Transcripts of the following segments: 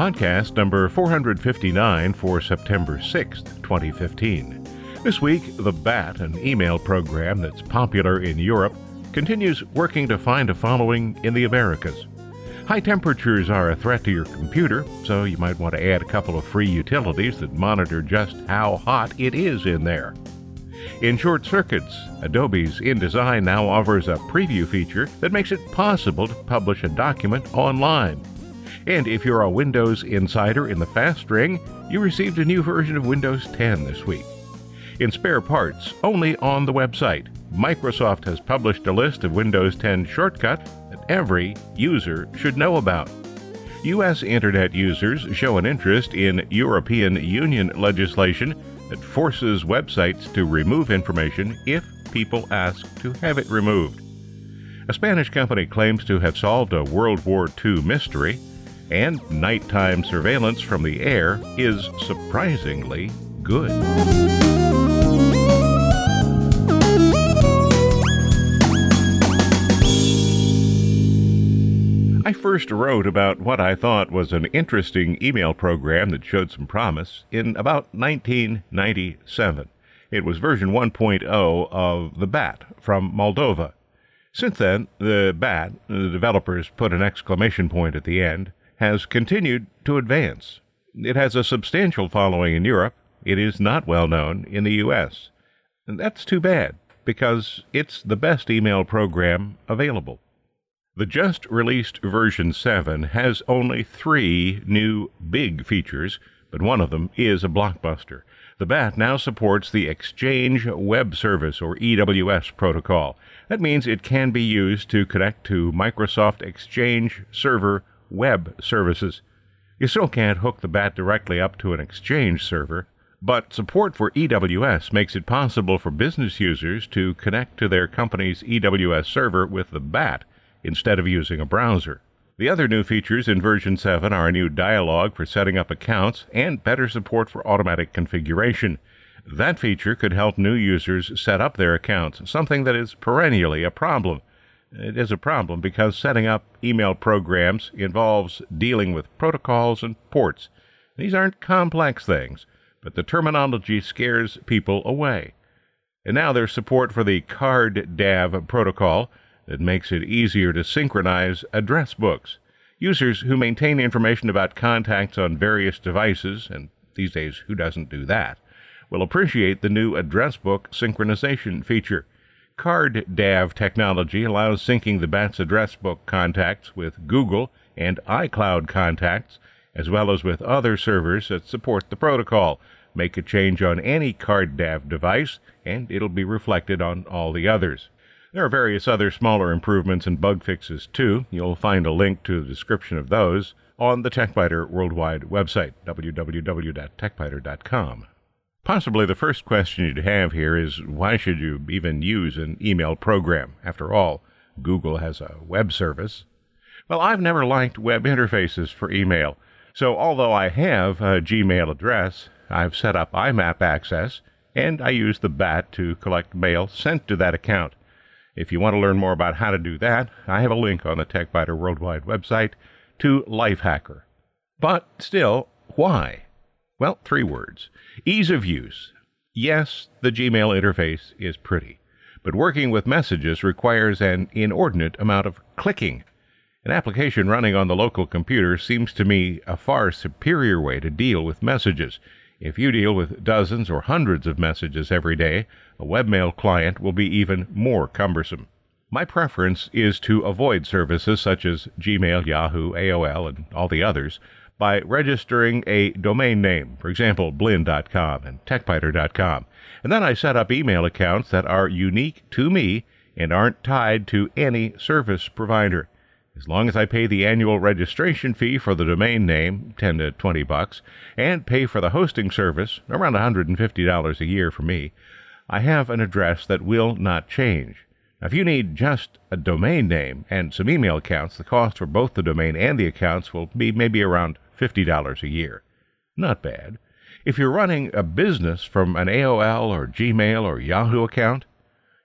Podcast number 459 for September 6th, 2015. This week, The Bat, an email program that's popular in Europe, continues working to find a following in the Americas. High temperatures are a threat to your computer, so you might want to add a couple of free utilities that monitor just how hot it is in there. In short circuits, Adobe's InDesign now offers a preview feature that makes it possible to publish a document online. And if you're a Windows insider in the fast ring, you received a new version of Windows 10 this week. In spare parts, only on the website, Microsoft has published a list of Windows 10 shortcuts that every user should know about. U.S. Internet users show an interest in European Union legislation that forces websites to remove information if people ask to have it removed. A Spanish company claims to have solved a World War II mystery and nighttime surveillance from the air is surprisingly good. I first wrote about what I thought was an interesting email program that showed some promise in about 1997. It was version 1.0 of the BAT from Moldova. Since then, the BAT, the developers put an exclamation point at the end, has continued to advance. It has a substantial following in Europe. It is not well known in the U.S. And that's too bad, because it's the best email program available. The just released version 7 has only three new big features, but one of them is a blockbuster. The BAT now supports the Exchange Web Service, or EWS, protocol. That means it can be used to connect to Microsoft Exchange Server web services. You still can't hook the BAT directly up to an Exchange server, but support for EWS makes it possible for business users to connect to their company's EWS server with the BAT instead of using a browser. The other new features in version 7 are a new dialog for setting up accounts and better support for automatic configuration. That feature could help new users set up their accounts, something that is perennially a problem. It is a problem because setting up email programs involves dealing with protocols and ports. These aren't complex things, but the terminology scares people away. And now there's support for the CardDAV protocol that makes it easier to synchronize address books. Users who maintain information about contacts on various devices, and these days who doesn't do that, will appreciate the new address book synchronization feature. CardDAV technology allows syncing the BAT's address book contacts with Google and iCloud contacts, as well as with other servers that support the protocol. Make a change on any CardDAV device, and it'll be reflected on all the others. There are various other smaller improvements and bug fixes too. You'll find a link to the description of those on the TechByter Worldwide website, www.techbyter.com. Possibly the first question you'd have here is why should you even use an email program? After all, Google has a web service. Well, I've never liked web interfaces for email. So, although I have a Gmail address, I've set up IMAP access and I use the BAT to collect mail sent to that account. If you want to learn more about how to do that, I have a link on the TechByter Worldwide website to Lifehacker. But still, why? Well, three words ease of use. Yes, the Gmail interface is pretty, but working with messages requires an inordinate amount of clicking. An application running on the local computer seems to me a far superior way to deal with messages. If you deal with dozens or hundreds of messages every day, a webmail client will be even more cumbersome. My preference is to avoid services such as Gmail, Yahoo, AOL, and all the others by registering a domain name, for example, blinn.com and techbyter.com. And then I set up email accounts that are unique to me and aren't tied to any service provider. As long as I pay the annual registration fee for the domain name, 10 to 20 bucks, and pay for the hosting service, around $150 a year for me, I have an address that will not change. If you need just a domain name and some email accounts, the cost for both the domain and the accounts will be maybe around $50 a year. Not bad. If you're running a business from an AOL or Gmail or Yahoo account,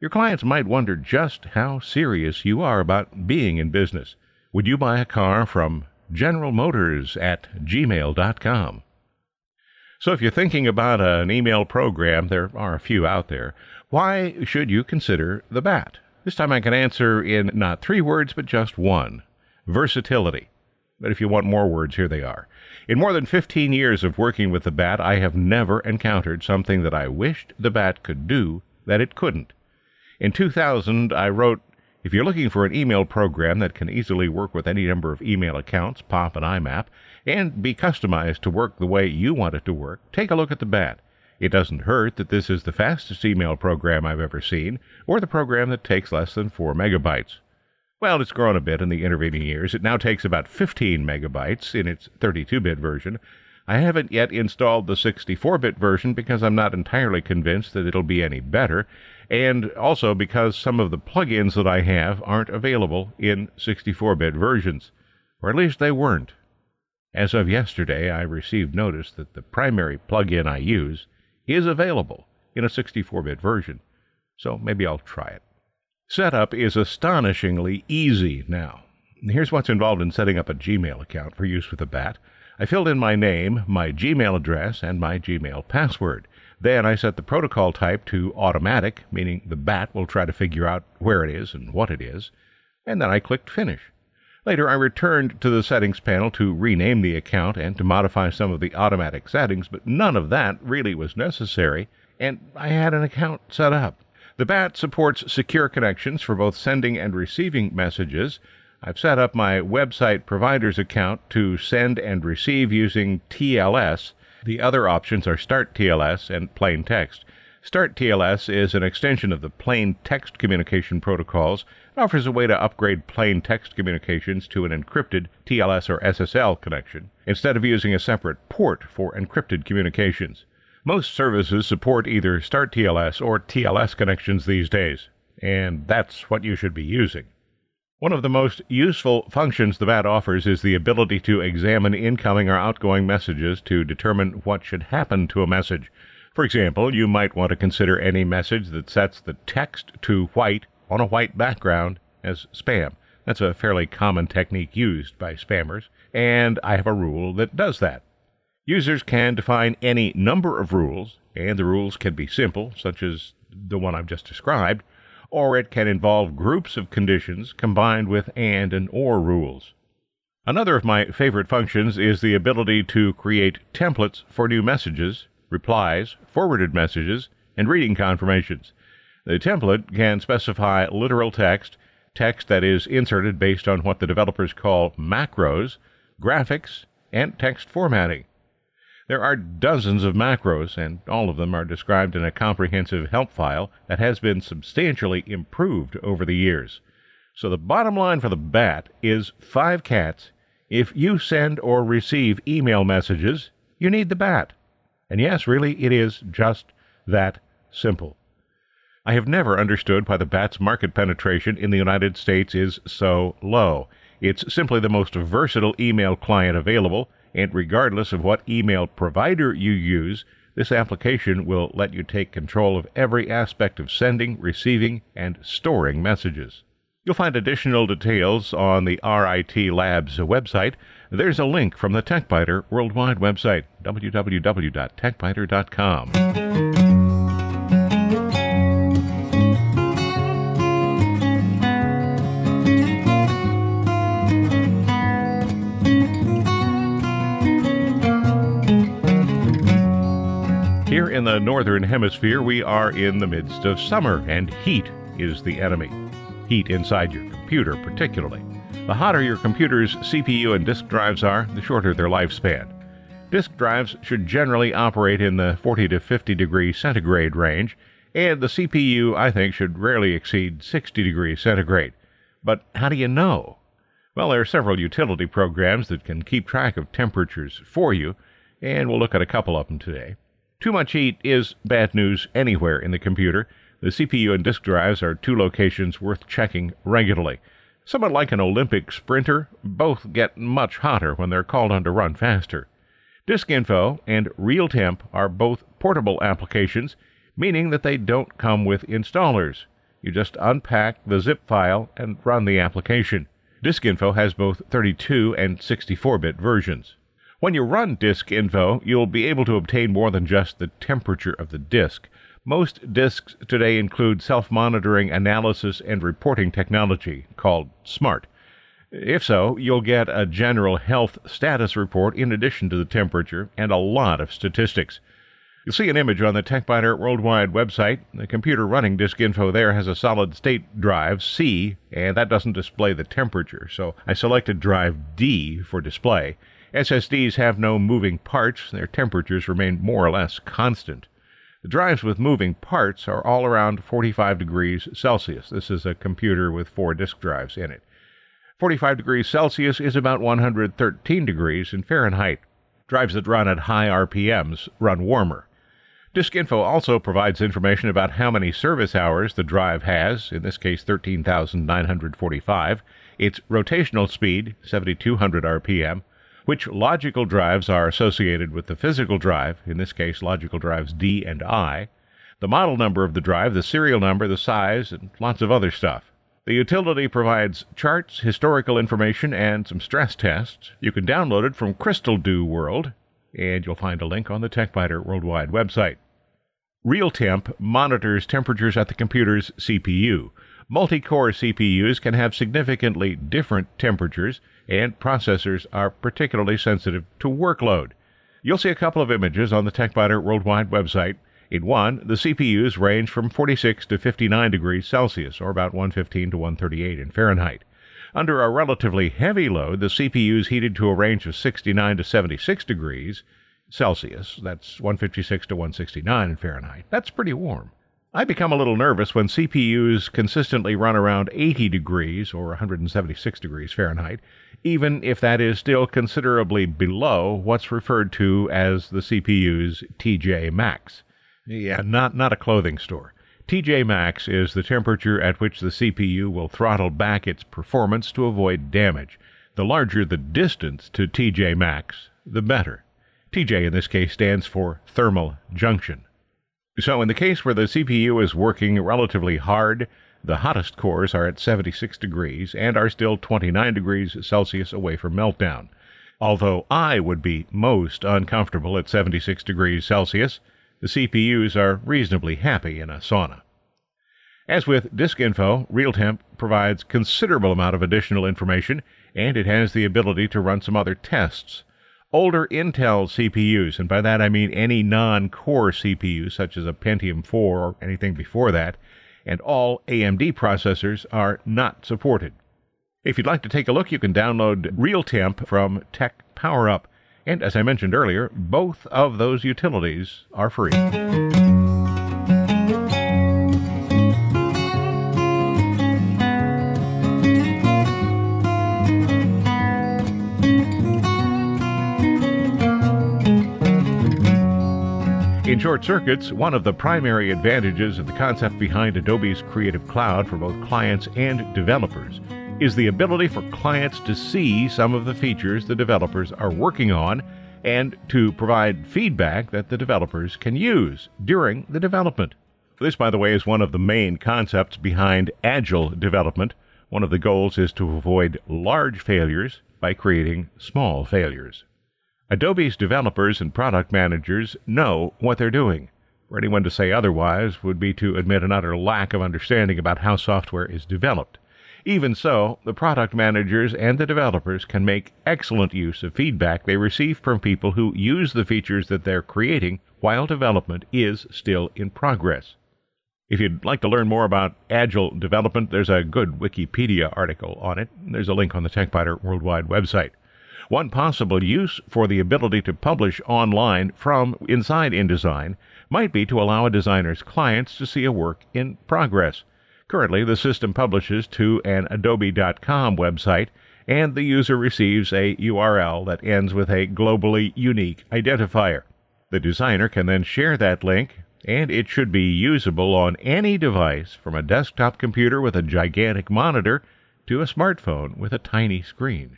your clients might wonder just how serious you are about being in business. Would you buy a car from General Motors at gmail.com? So, if you're thinking about an email program, there are a few out there. Why should you consider the BAT? This time I can answer in not three words, but just one versatility. But if you want more words, here they are. In more than 15 years of working with the bat, I have never encountered something that I wished the bat could do that it couldn't. In 2000, I wrote, If you're looking for an email program that can easily work with any number of email accounts, POP and IMAP, and be customized to work the way you want it to work, take a look at the bat. It doesn't hurt that this is the fastest email program I've ever seen, or the program that takes less than 4 megabytes. Well, it's grown a bit in the intervening years. It now takes about 15 megabytes in its 32 bit version. I haven't yet installed the 64 bit version because I'm not entirely convinced that it'll be any better, and also because some of the plugins that I have aren't available in 64 bit versions, or at least they weren't. As of yesterday, I received notice that the primary plugin I use is available in a 64 bit version, so maybe I'll try it. Setup is astonishingly easy now. Here's what's involved in setting up a Gmail account for use with the BAT. I filled in my name, my Gmail address, and my Gmail password. Then I set the protocol type to automatic, meaning the BAT will try to figure out where it is and what it is. And then I clicked Finish. Later, I returned to the settings panel to rename the account and to modify some of the automatic settings, but none of that really was necessary, and I had an account set up. The BAT supports secure connections for both sending and receiving messages. I've set up my website provider's account to send and receive using TLS. The other options are Start TLS and Plain Text. Start TLS is an extension of the plain text communication protocols. It offers a way to upgrade plain text communications to an encrypted TLS or SSL connection instead of using a separate port for encrypted communications. Most services support either Start TLS or TLS connections these days, and that's what you should be using. One of the most useful functions the BAT offers is the ability to examine incoming or outgoing messages to determine what should happen to a message. For example, you might want to consider any message that sets the text to white on a white background as spam. That's a fairly common technique used by spammers, and I have a rule that does that. Users can define any number of rules, and the rules can be simple, such as the one I've just described, or it can involve groups of conditions combined with and and or rules. Another of my favorite functions is the ability to create templates for new messages, replies, forwarded messages, and reading confirmations. The template can specify literal text, text that is inserted based on what the developers call macros, graphics, and text formatting. There are dozens of macros, and all of them are described in a comprehensive help file that has been substantially improved over the years. So the bottom line for the BAT is five cats. If you send or receive email messages, you need the BAT. And yes, really, it is just that simple. I have never understood why the BAT's market penetration in the United States is so low. It's simply the most versatile email client available and regardless of what email provider you use, this application will let you take control of every aspect of sending, receiving, and storing messages. You'll find additional details on the RIT Labs website. There's a link from the TechByter worldwide website, www.techbyter.com. in the northern hemisphere, we are in the midst of summer, and heat is the enemy. Heat inside your computer, particularly. The hotter your computer's CPU and disk drives are, the shorter their lifespan. Disk drives should generally operate in the 40 to 50 degree centigrade range, and the CPU, I think, should rarely exceed 60 degrees centigrade. But how do you know? Well, there are several utility programs that can keep track of temperatures for you, and we'll look at a couple of them today. Too much heat is bad news anywhere in the computer. The CPU and disk drives are two locations worth checking regularly. Somewhat like an Olympic sprinter, both get much hotter when they're called on to run faster. Disk Info and RealTemp are both portable applications, meaning that they don't come with installers. You just unpack the zip file and run the application. Disk Info has both 32 and 64 bit versions. When you run Disk Info, you'll be able to obtain more than just the temperature of the disk. Most disks today include self monitoring analysis and reporting technology called SMART. If so, you'll get a general health status report in addition to the temperature and a lot of statistics. You'll see an image on the TechByter Worldwide website. The computer running disk info there has a solid state drive, C, and that doesn't display the temperature, so I selected drive D for display. SSDs have no moving parts, their temperatures remain more or less constant. The drives with moving parts are all around 45 degrees Celsius. This is a computer with four disk drives in it. 45 degrees Celsius is about 113 degrees in Fahrenheit. Drives that run at high RPMs run warmer. Disk Info also provides information about how many service hours the drive has, in this case 13,945, its rotational speed, 7,200 RPM, which logical drives are associated with the physical drive, in this case logical drives D and I, the model number of the drive, the serial number, the size, and lots of other stuff. The utility provides charts, historical information, and some stress tests. You can download it from Crystal Dew World, and you'll find a link on the TechByter Worldwide website. RealTemp monitors temperatures at the computer's CPU. Multi-core CPUs can have significantly different temperatures, and processors are particularly sensitive to workload. You'll see a couple of images on the TechByter Worldwide website. In one, the CPUs range from 46 to 59 degrees Celsius, or about 115 to 138 in Fahrenheit. Under a relatively heavy load, the CPU is heated to a range of 69 to 76 degrees Celsius. That's 156 to 169 in Fahrenheit. That's pretty warm. I become a little nervous when CPUs consistently run around 80 degrees or 176 degrees Fahrenheit, even if that is still considerably below what's referred to as the CPU's TJ max. Yeah, not, not a clothing store. TJ max is the temperature at which the CPU will throttle back its performance to avoid damage. The larger the distance to TJ max, the better. TJ in this case stands for thermal junction. So, in the case where the CPU is working relatively hard, the hottest cores are at 76 degrees and are still 29 degrees Celsius away from meltdown. Although I would be most uncomfortable at 76 degrees Celsius, the CPUs are reasonably happy in a sauna. As with Disk Info, RealTemp provides considerable amount of additional information, and it has the ability to run some other tests older Intel CPUs, and by that I mean any non core CPU, such as a Pentium 4 or anything before that, and all AMD processors are not supported. If you'd like to take a look, you can download RealTemp from Tech PowerUp. And as I mentioned earlier, both of those utilities are free. Short circuits, one of the primary advantages of the concept behind Adobe's Creative Cloud for both clients and developers is the ability for clients to see some of the features the developers are working on and to provide feedback that the developers can use during the development. This, by the way, is one of the main concepts behind agile development. One of the goals is to avoid large failures by creating small failures. Adobe's developers and product managers know what they're doing. For anyone to say otherwise would be to admit an utter lack of understanding about how software is developed. Even so, the product managers and the developers can make excellent use of feedback they receive from people who use the features that they're creating while development is still in progress. If you'd like to learn more about agile development, there's a good Wikipedia article on it. There's a link on the TechByter Worldwide website. One possible use for the ability to publish online from inside InDesign might be to allow a designer's clients to see a work in progress. Currently, the system publishes to an Adobe.com website and the user receives a URL that ends with a globally unique identifier. The designer can then share that link, and it should be usable on any device from a desktop computer with a gigantic monitor to a smartphone with a tiny screen.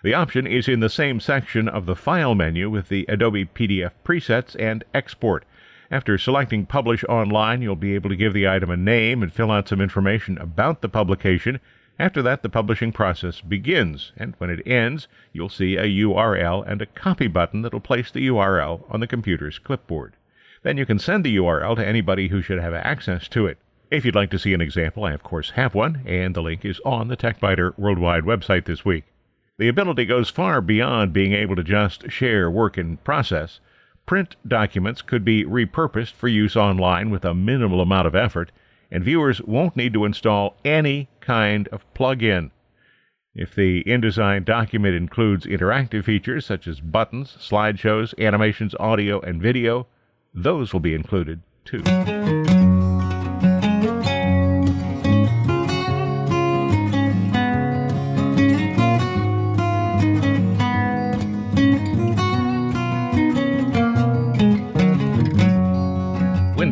The option is in the same section of the File menu with the Adobe PDF presets and Export. After selecting Publish Online, you'll be able to give the item a name and fill out some information about the publication. After that, the publishing process begins, and when it ends, you'll see a URL and a copy button that'll place the URL on the computer's clipboard. Then you can send the URL to anybody who should have access to it. If you'd like to see an example, I of course have one, and the link is on the TechByter Worldwide website this week. The ability goes far beyond being able to just share work in process. Print documents could be repurposed for use online with a minimal amount of effort, and viewers won't need to install any kind of plug-in. If the InDesign document includes interactive features such as buttons, slideshows, animations, audio, and video, those will be included too.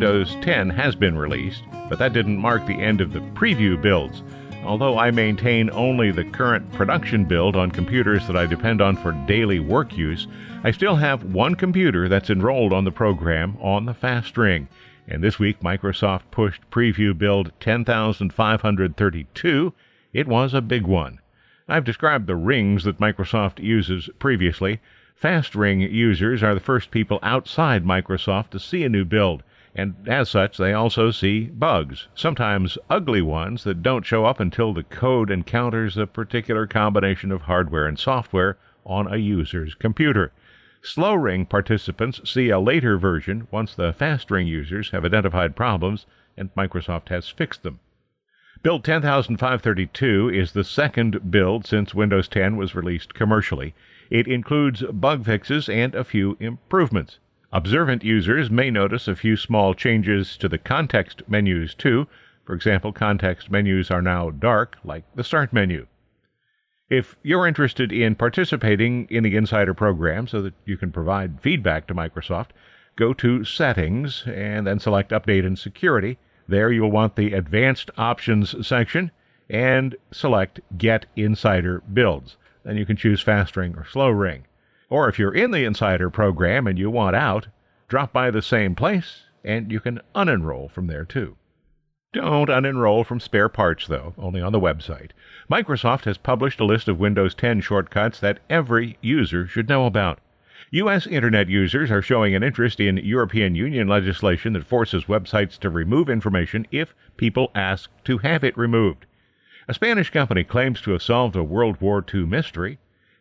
Windows 10 has been released, but that didn't mark the end of the preview builds. Although I maintain only the current production build on computers that I depend on for daily work use, I still have one computer that's enrolled on the program on the fast ring. And this week, Microsoft pushed preview build 10532. It was a big one. I've described the rings that Microsoft uses previously. Fast ring users are the first people outside Microsoft to see a new build and as such, they also see bugs, sometimes ugly ones that don't show up until the code encounters a particular combination of hardware and software on a user's computer. Slow ring participants see a later version once the fast ring users have identified problems and Microsoft has fixed them. Build 10532 is the second build since Windows 10 was released commercially. It includes bug fixes and a few improvements. Observant users may notice a few small changes to the context menus too. For example, context menus are now dark, like the Start menu. If you're interested in participating in the Insider program so that you can provide feedback to Microsoft, go to Settings and then select Update and Security. There you'll want the Advanced Options section and select Get Insider Builds. Then you can choose Fast Ring or Slow Ring. Or if you're in the Insider program and you want out, drop by the same place and you can unenroll from there too. Don't unenroll from spare parts, though, only on the website. Microsoft has published a list of Windows 10 shortcuts that every user should know about. U.S. Internet users are showing an interest in European Union legislation that forces websites to remove information if people ask to have it removed. A Spanish company claims to have solved a World War II mystery